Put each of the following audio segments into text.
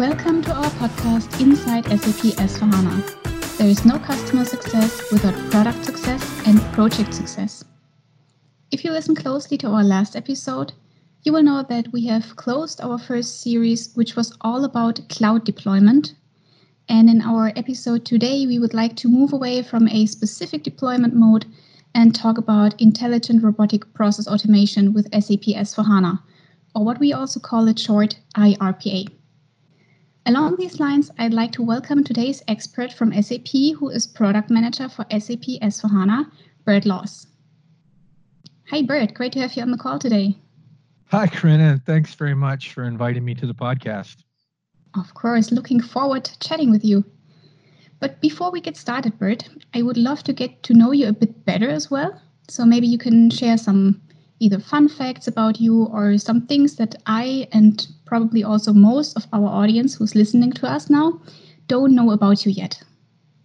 Welcome to our podcast Inside SAP S4HANA. There is no customer success without product success and project success. If you listen closely to our last episode, you will know that we have closed our first series, which was all about cloud deployment. And in our episode today, we would like to move away from a specific deployment mode and talk about intelligent robotic process automation with SAP S4HANA, or what we also call it short IRPA. Along these lines, I'd like to welcome today's expert from SAP, who is product manager for SAP S4HANA, Bert Laws. Hi, Bert. Great to have you on the call today. Hi, Corinna. Thanks very much for inviting me to the podcast. Of course, looking forward to chatting with you. But before we get started, Bert, I would love to get to know you a bit better as well. So maybe you can share some either fun facts about you or some things that I and probably also most of our audience who's listening to us now don't know about you yet.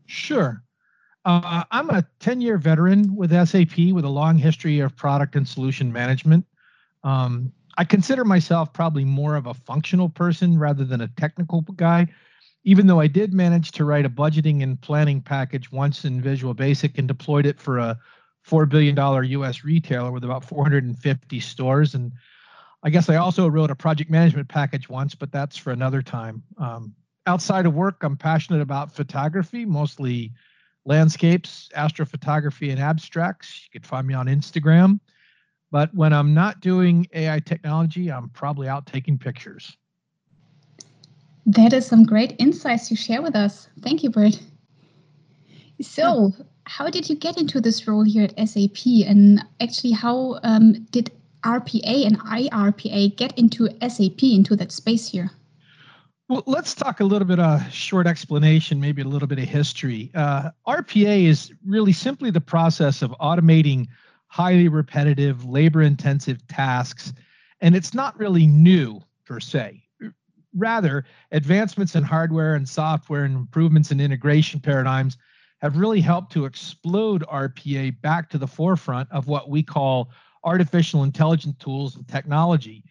Sure. Uh, I'm a 10 year veteran with SAP with a long history of product and solution management. Um, I consider myself probably more of a functional person rather than a technical guy, even though I did manage to write a budgeting and planning package once in Visual Basic and deployed it for a $4 billion US retailer with about 450 stores. And I guess I also wrote a project management package once, but that's for another time. Um, outside of work, I'm passionate about photography, mostly landscapes, astrophotography, and abstracts. You can find me on Instagram. But when I'm not doing AI technology, I'm probably out taking pictures. That is some great insights you share with us. Thank you, Bert. So, how did you get into this role here at SAP? And actually, how um, did RPA and IRPA get into SAP, into that space here? Well, let's talk a little bit of uh, short explanation, maybe a little bit of history. Uh, RPA is really simply the process of automating highly repetitive, labor intensive tasks. And it's not really new per se. Rather, advancements in hardware and software and improvements in integration paradigms have really helped to explode RPA back to the forefront of what we call artificial intelligence tools and technology.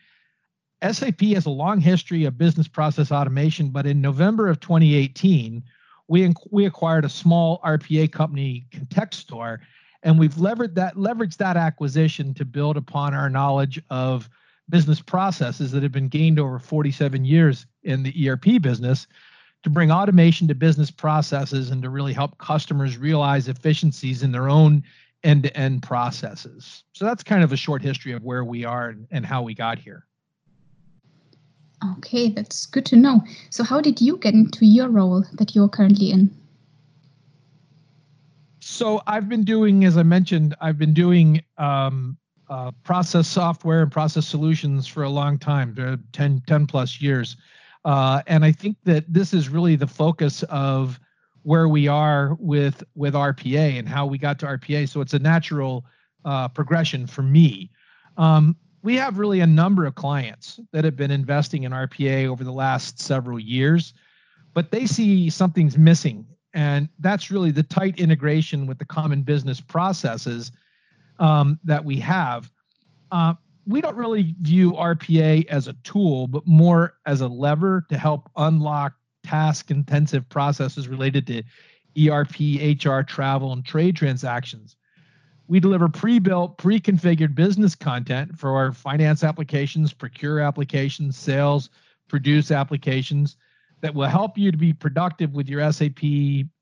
SAP has a long history of business process automation, but in November of 2018, we, we acquired a small RPA company, Contextor, and we've leveraged that leveraged that acquisition to build upon our knowledge of business processes that have been gained over 47 years in the ERP business to bring automation to business processes and to really help customers realize efficiencies in their own end-to-end processes. So that's kind of a short history of where we are and, and how we got here. Okay, that's good to know. So how did you get into your role that you're currently in? So I've been doing, as I mentioned, I've been doing um, uh, process software and process solutions for a long time, 10, 10 plus years. Uh, and I think that this is really the focus of where we are with with RPA and how we got to RPA. So it's a natural uh, progression for me. Um, we have really a number of clients that have been investing in RPA over the last several years, but they see something's missing, and that's really the tight integration with the common business processes um, that we have. Uh, we don't really view RPA as a tool, but more as a lever to help unlock task intensive processes related to ERP, HR, travel, and trade transactions. We deliver pre built, pre configured business content for our finance applications, procure applications, sales, produce applications that will help you to be productive with your SAP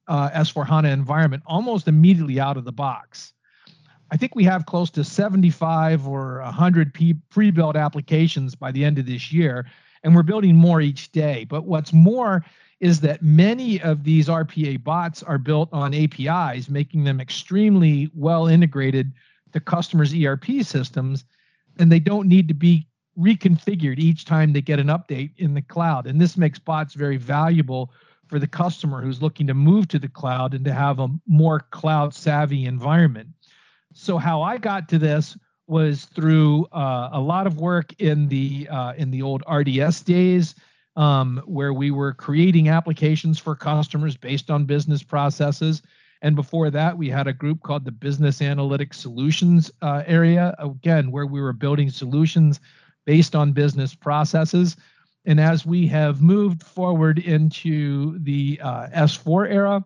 uh, S4 HANA environment almost immediately out of the box. I think we have close to 75 or 100 pre built applications by the end of this year, and we're building more each day. But what's more is that many of these RPA bots are built on APIs, making them extremely well integrated to customers' ERP systems, and they don't need to be reconfigured each time they get an update in the cloud. And this makes bots very valuable for the customer who's looking to move to the cloud and to have a more cloud savvy environment. So how I got to this was through uh, a lot of work in the uh, in the old RDS days, um, where we were creating applications for customers based on business processes. And before that, we had a group called the Business Analytics Solutions uh, area, again, where we were building solutions based on business processes. And as we have moved forward into the uh, S4 era,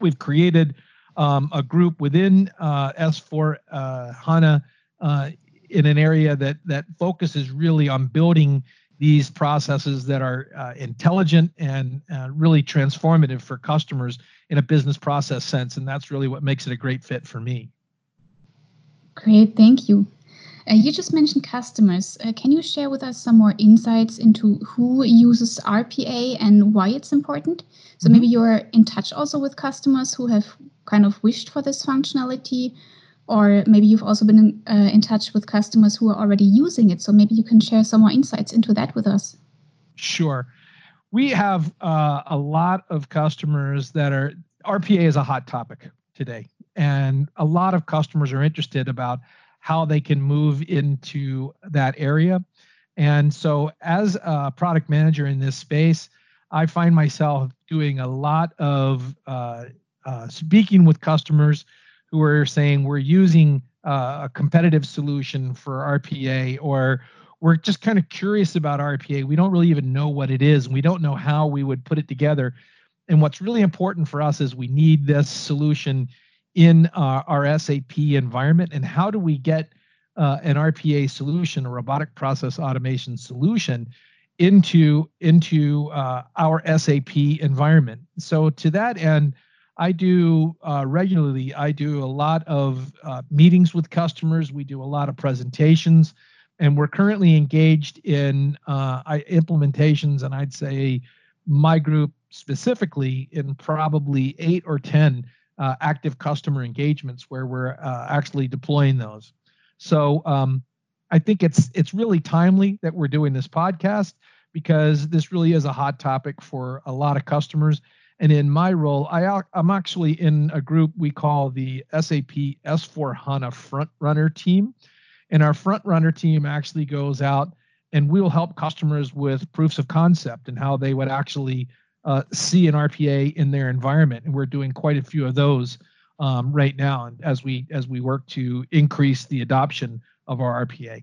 we've created um, a group within uh, S4 uh, HANA uh, in an area that that focuses really on building these processes that are uh, intelligent and uh, really transformative for customers in a business process sense. And that's really what makes it a great fit for me. Great, thank you. Uh, you just mentioned customers. Uh, can you share with us some more insights into who uses RPA and why it's important? So mm-hmm. maybe you're in touch also with customers who have kind of wished for this functionality, or maybe you've also been in, uh, in touch with customers who are already using it. So maybe you can share some more insights into that with us. Sure. We have uh, a lot of customers that are RPA is a hot topic today, and a lot of customers are interested about how they can move into that area. And so, as a product manager in this space, I find myself doing a lot of uh, uh, speaking with customers who are saying we're using uh, a competitive solution for RPA or we're just kind of curious about RPA. We don't really even know what it is. We don't know how we would put it together. And what's really important for us is we need this solution in uh, our SAP environment. And how do we get uh, an RPA solution, a robotic process automation solution, into into uh, our SAP environment? So to that end, I do uh, regularly. I do a lot of uh, meetings with customers. We do a lot of presentations, and we're currently engaged in uh, implementations. And I'd say my group specifically in probably eight or ten uh, active customer engagements where we're uh, actually deploying those. So um, I think it's it's really timely that we're doing this podcast because this really is a hot topic for a lot of customers and in my role, I, I'm actually in a group we call the SAP S4 HANA Front Runner team. And our Front Runner team actually goes out and we'll help customers with proofs of concept and how they would actually uh, see an RPA in their environment. And we're doing quite a few of those um, right now as we as we work to increase the adoption of our RPA.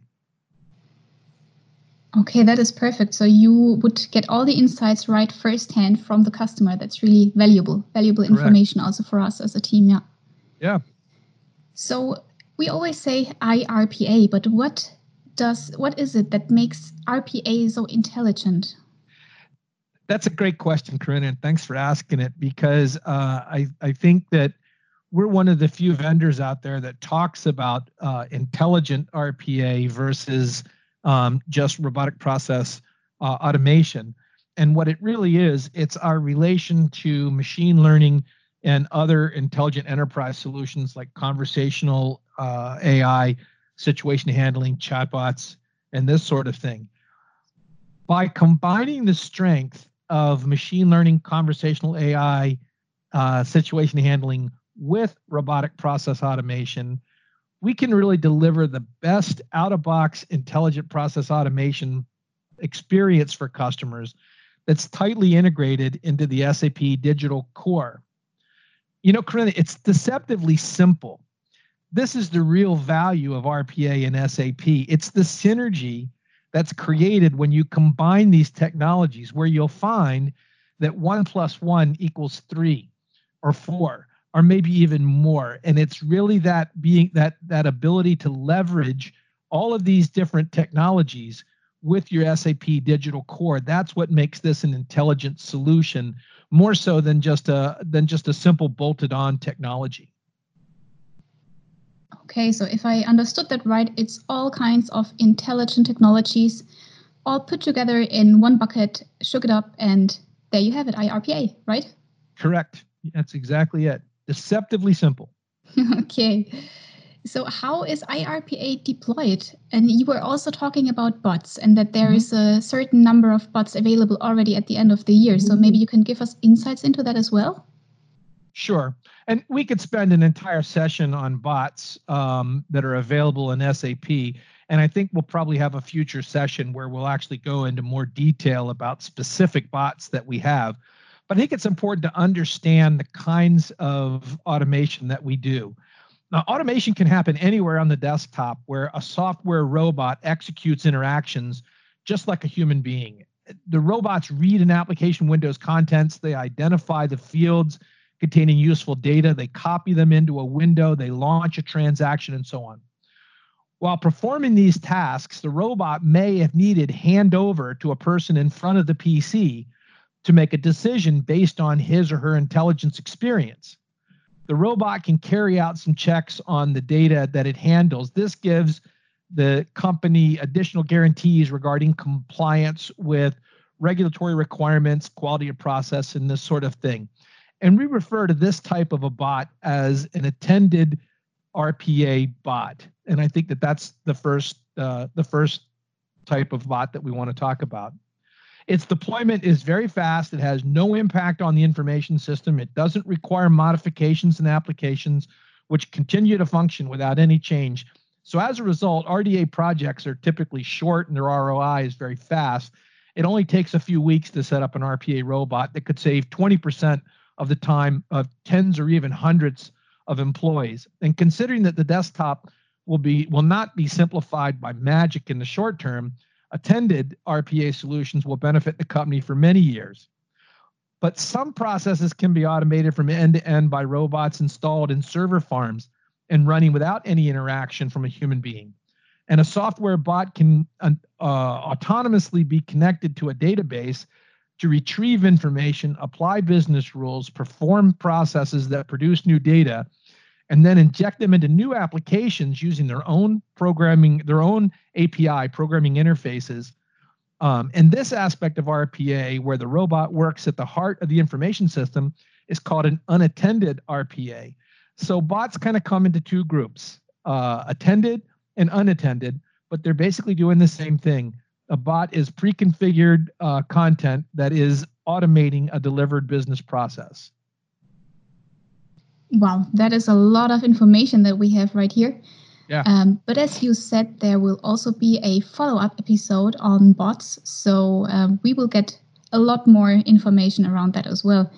Okay, that is perfect. So you would get all the insights right firsthand from the customer. That's really valuable, valuable Correct. information also for us as a team. Yeah. Yeah. So we always say IRPA, but what does what is it that makes RPA so intelligent? That's a great question, Corinne, and thanks for asking it because uh, I I think that we're one of the few vendors out there that talks about uh, intelligent RPA versus um, just robotic process uh, automation. And what it really is, it's our relation to machine learning and other intelligent enterprise solutions like conversational uh, AI, situation handling, chatbots, and this sort of thing. By combining the strength of machine learning, conversational AI, uh, situation handling with robotic process automation, we can really deliver the best out of box intelligent process automation experience for customers that's tightly integrated into the SAP digital core. You know, Corinne, it's deceptively simple. This is the real value of RPA and SAP. It's the synergy that's created when you combine these technologies, where you'll find that one plus one equals three or four or maybe even more. And it's really that being that that ability to leverage all of these different technologies with your SAP digital core. That's what makes this an intelligent solution more so than just a than just a simple bolted on technology. Okay so if i understood that right it's all kinds of intelligent technologies all put together in one bucket shook it up and there you have it irpa right? Correct. That's exactly it deceptively simple. okay. So, how is IRPA deployed? And you were also talking about bots and that there mm-hmm. is a certain number of bots available already at the end of the year. Mm-hmm. So, maybe you can give us insights into that as well? Sure. And we could spend an entire session on bots um, that are available in SAP. And I think we'll probably have a future session where we'll actually go into more detail about specific bots that we have. But I think it's important to understand the kinds of automation that we do. Now, automation can happen anywhere on the desktop where a software robot executes interactions just like a human being. the robots read an application window's contents, they identify the fields containing useful data, they copy them into a window, they launch a transaction, and so on. While performing these tasks, the robot may, if needed, hand over to a person in front of the PC to make a decision based on his or her intelligence experience. The robot can carry out some checks on the data that it handles. This gives the company additional guarantees regarding compliance with regulatory requirements, quality of process, and this sort of thing. And we refer to this type of a bot as an attended RPA bot. And I think that that's the first uh, the first type of bot that we want to talk about. Its deployment is very fast. It has no impact on the information system. It doesn't require modifications and applications, which continue to function without any change. So as a result, RPA projects are typically short and their ROI is very fast. It only takes a few weeks to set up an RPA robot that could save 20% of the time of tens or even hundreds of employees. And considering that the desktop will be will not be simplified by magic in the short term, attended RPA solutions will benefit the company for many years. But some processes can be automated from end to end by robots installed in server farms and running without any interaction from a human being. And a software bot can uh, autonomously be connected to a database to retrieve information, apply business rules, perform processes that produce new data, and then inject them into new applications using their own programming, their own API programming interfaces. Um, and this aspect of RPA, where the robot works at the heart of the information system, is called an unattended RPA. So bots kind of come into two groups uh, attended and unattended, but they're basically doing the same thing. A bot is pre configured uh, content that is automating a delivered business process. Wow, that is a lot of information that we have right here. Yeah. Um, but as you said, there will also be a follow up episode on bots. So um, we will get a lot more information around that as well.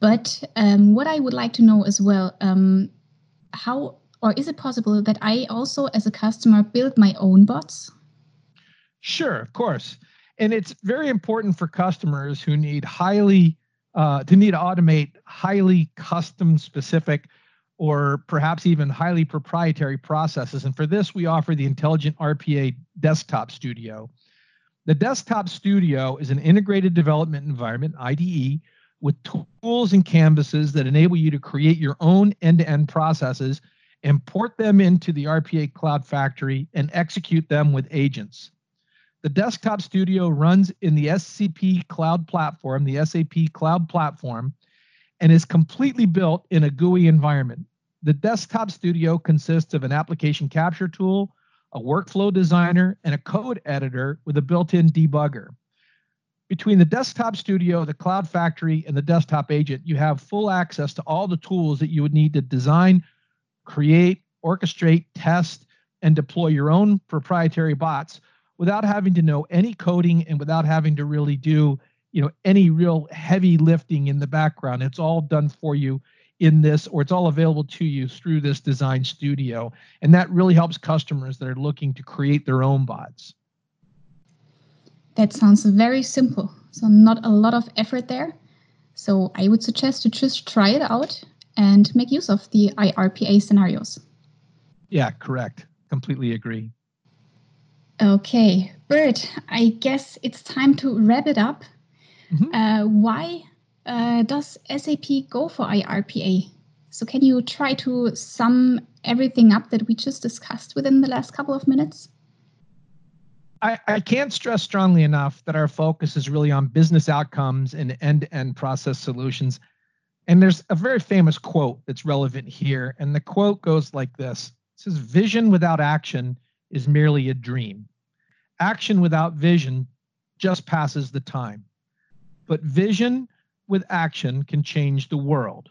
But um, what I would like to know as well um, how or is it possible that I also, as a customer, build my own bots? Sure, of course. And it's very important for customers who need highly uh, to need to automate highly custom specific or perhaps even highly proprietary processes. And for this, we offer the Intelligent RPA Desktop Studio. The Desktop Studio is an integrated development environment, IDE, with tools and canvases that enable you to create your own end to end processes, import them into the RPA Cloud Factory, and execute them with agents. The Desktop Studio runs in the SCP Cloud Platform, the SAP Cloud Platform, and is completely built in a GUI environment. The Desktop Studio consists of an application capture tool, a workflow designer, and a code editor with a built in debugger. Between the Desktop Studio, the Cloud Factory, and the Desktop Agent, you have full access to all the tools that you would need to design, create, orchestrate, test, and deploy your own proprietary bots without having to know any coding and without having to really do you know any real heavy lifting in the background. It's all done for you in this or it's all available to you through this design studio. And that really helps customers that are looking to create their own bots. That sounds very simple. So not a lot of effort there. So i would suggest to just try it out and make use of the irpa scenarios. Yeah correct. Completely agree Okay, Bert, I guess it's time to wrap it up. Mm-hmm. Uh, why uh, does SAP go for IRPA? So, can you try to sum everything up that we just discussed within the last couple of minutes? I, I can't stress strongly enough that our focus is really on business outcomes and end to end process solutions. And there's a very famous quote that's relevant here. And the quote goes like this It says, Vision without action is merely a dream. Action without vision just passes the time. But vision with action can change the world.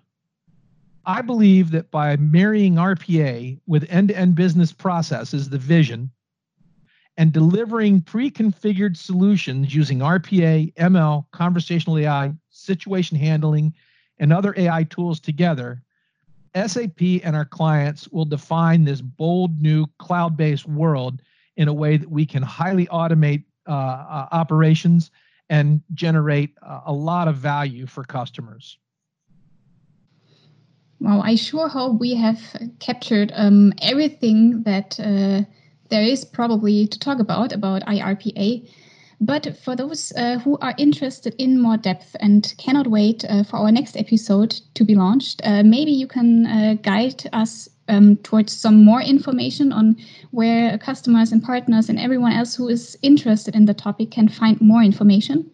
I believe that by marrying RPA with end to end business processes, the vision, and delivering pre configured solutions using RPA, ML, conversational AI, situation handling, and other AI tools together, SAP and our clients will define this bold new cloud based world in a way that we can highly automate uh, uh, operations and generate a lot of value for customers. Well, I sure hope we have captured um, everything that uh, there is probably to talk about about IRPA. But for those uh, who are interested in more depth and cannot wait uh, for our next episode to be launched, uh, maybe you can uh, guide us um, towards some more information on where customers and partners and everyone else who is interested in the topic can find more information.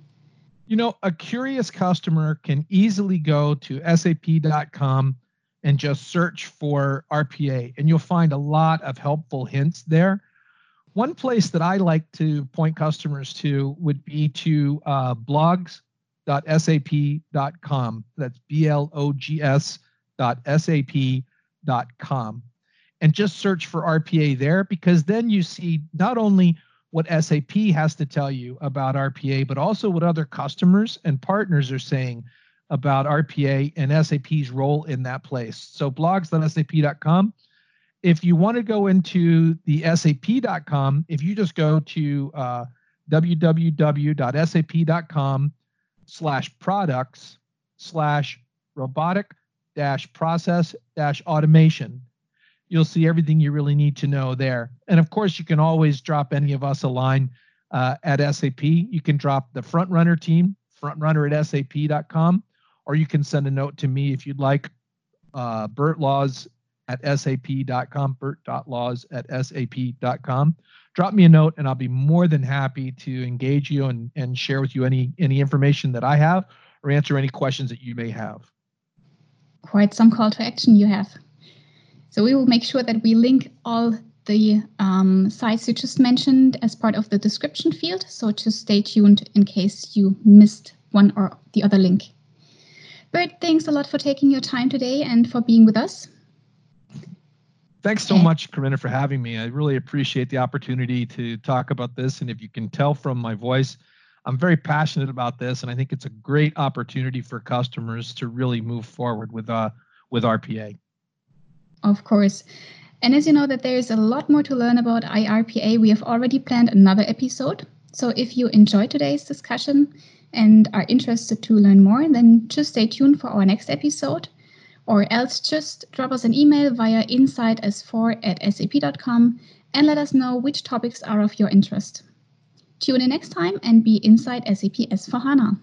You know, a curious customer can easily go to sap.com and just search for RPA, and you'll find a lot of helpful hints there. One place that I like to point customers to would be to uh, blogs.sap.com. That's B L O G S dot sap.com. And just search for RPA there because then you see not only what SAP has to tell you about RPA, but also what other customers and partners are saying about RPA and SAP's role in that place. So blogs.sap.com if you want to go into the sap.com, if you just go to uh, www.sap.com slash products slash robotic dash process dash automation, you'll see everything you really need to know there. And of course, you can always drop any of us a line uh, at SAP. You can drop the front runner team, frontrunner at sap.com, or you can send a note to me if you'd like. Uh, Bert Laws at sap.com, bert.laws at sap.com. Drop me a note and I'll be more than happy to engage you and, and share with you any, any information that I have or answer any questions that you may have. Quite some call to action you have. So we will make sure that we link all the um, sites you just mentioned as part of the description field. So just stay tuned in case you missed one or the other link. Bert, thanks a lot for taking your time today and for being with us. Thanks so much, Corinna, for having me. I really appreciate the opportunity to talk about this. And if you can tell from my voice, I'm very passionate about this, and I think it's a great opportunity for customers to really move forward with uh, with RPA. Of course. And as you know that there is a lot more to learn about IRPA, we have already planned another episode. So if you enjoyed today's discussion and are interested to learn more, then just stay tuned for our next episode or else just drop us an email via insiders4 at sap.com and let us know which topics are of your interest. Tune in next time and be inside SAP S4HANA.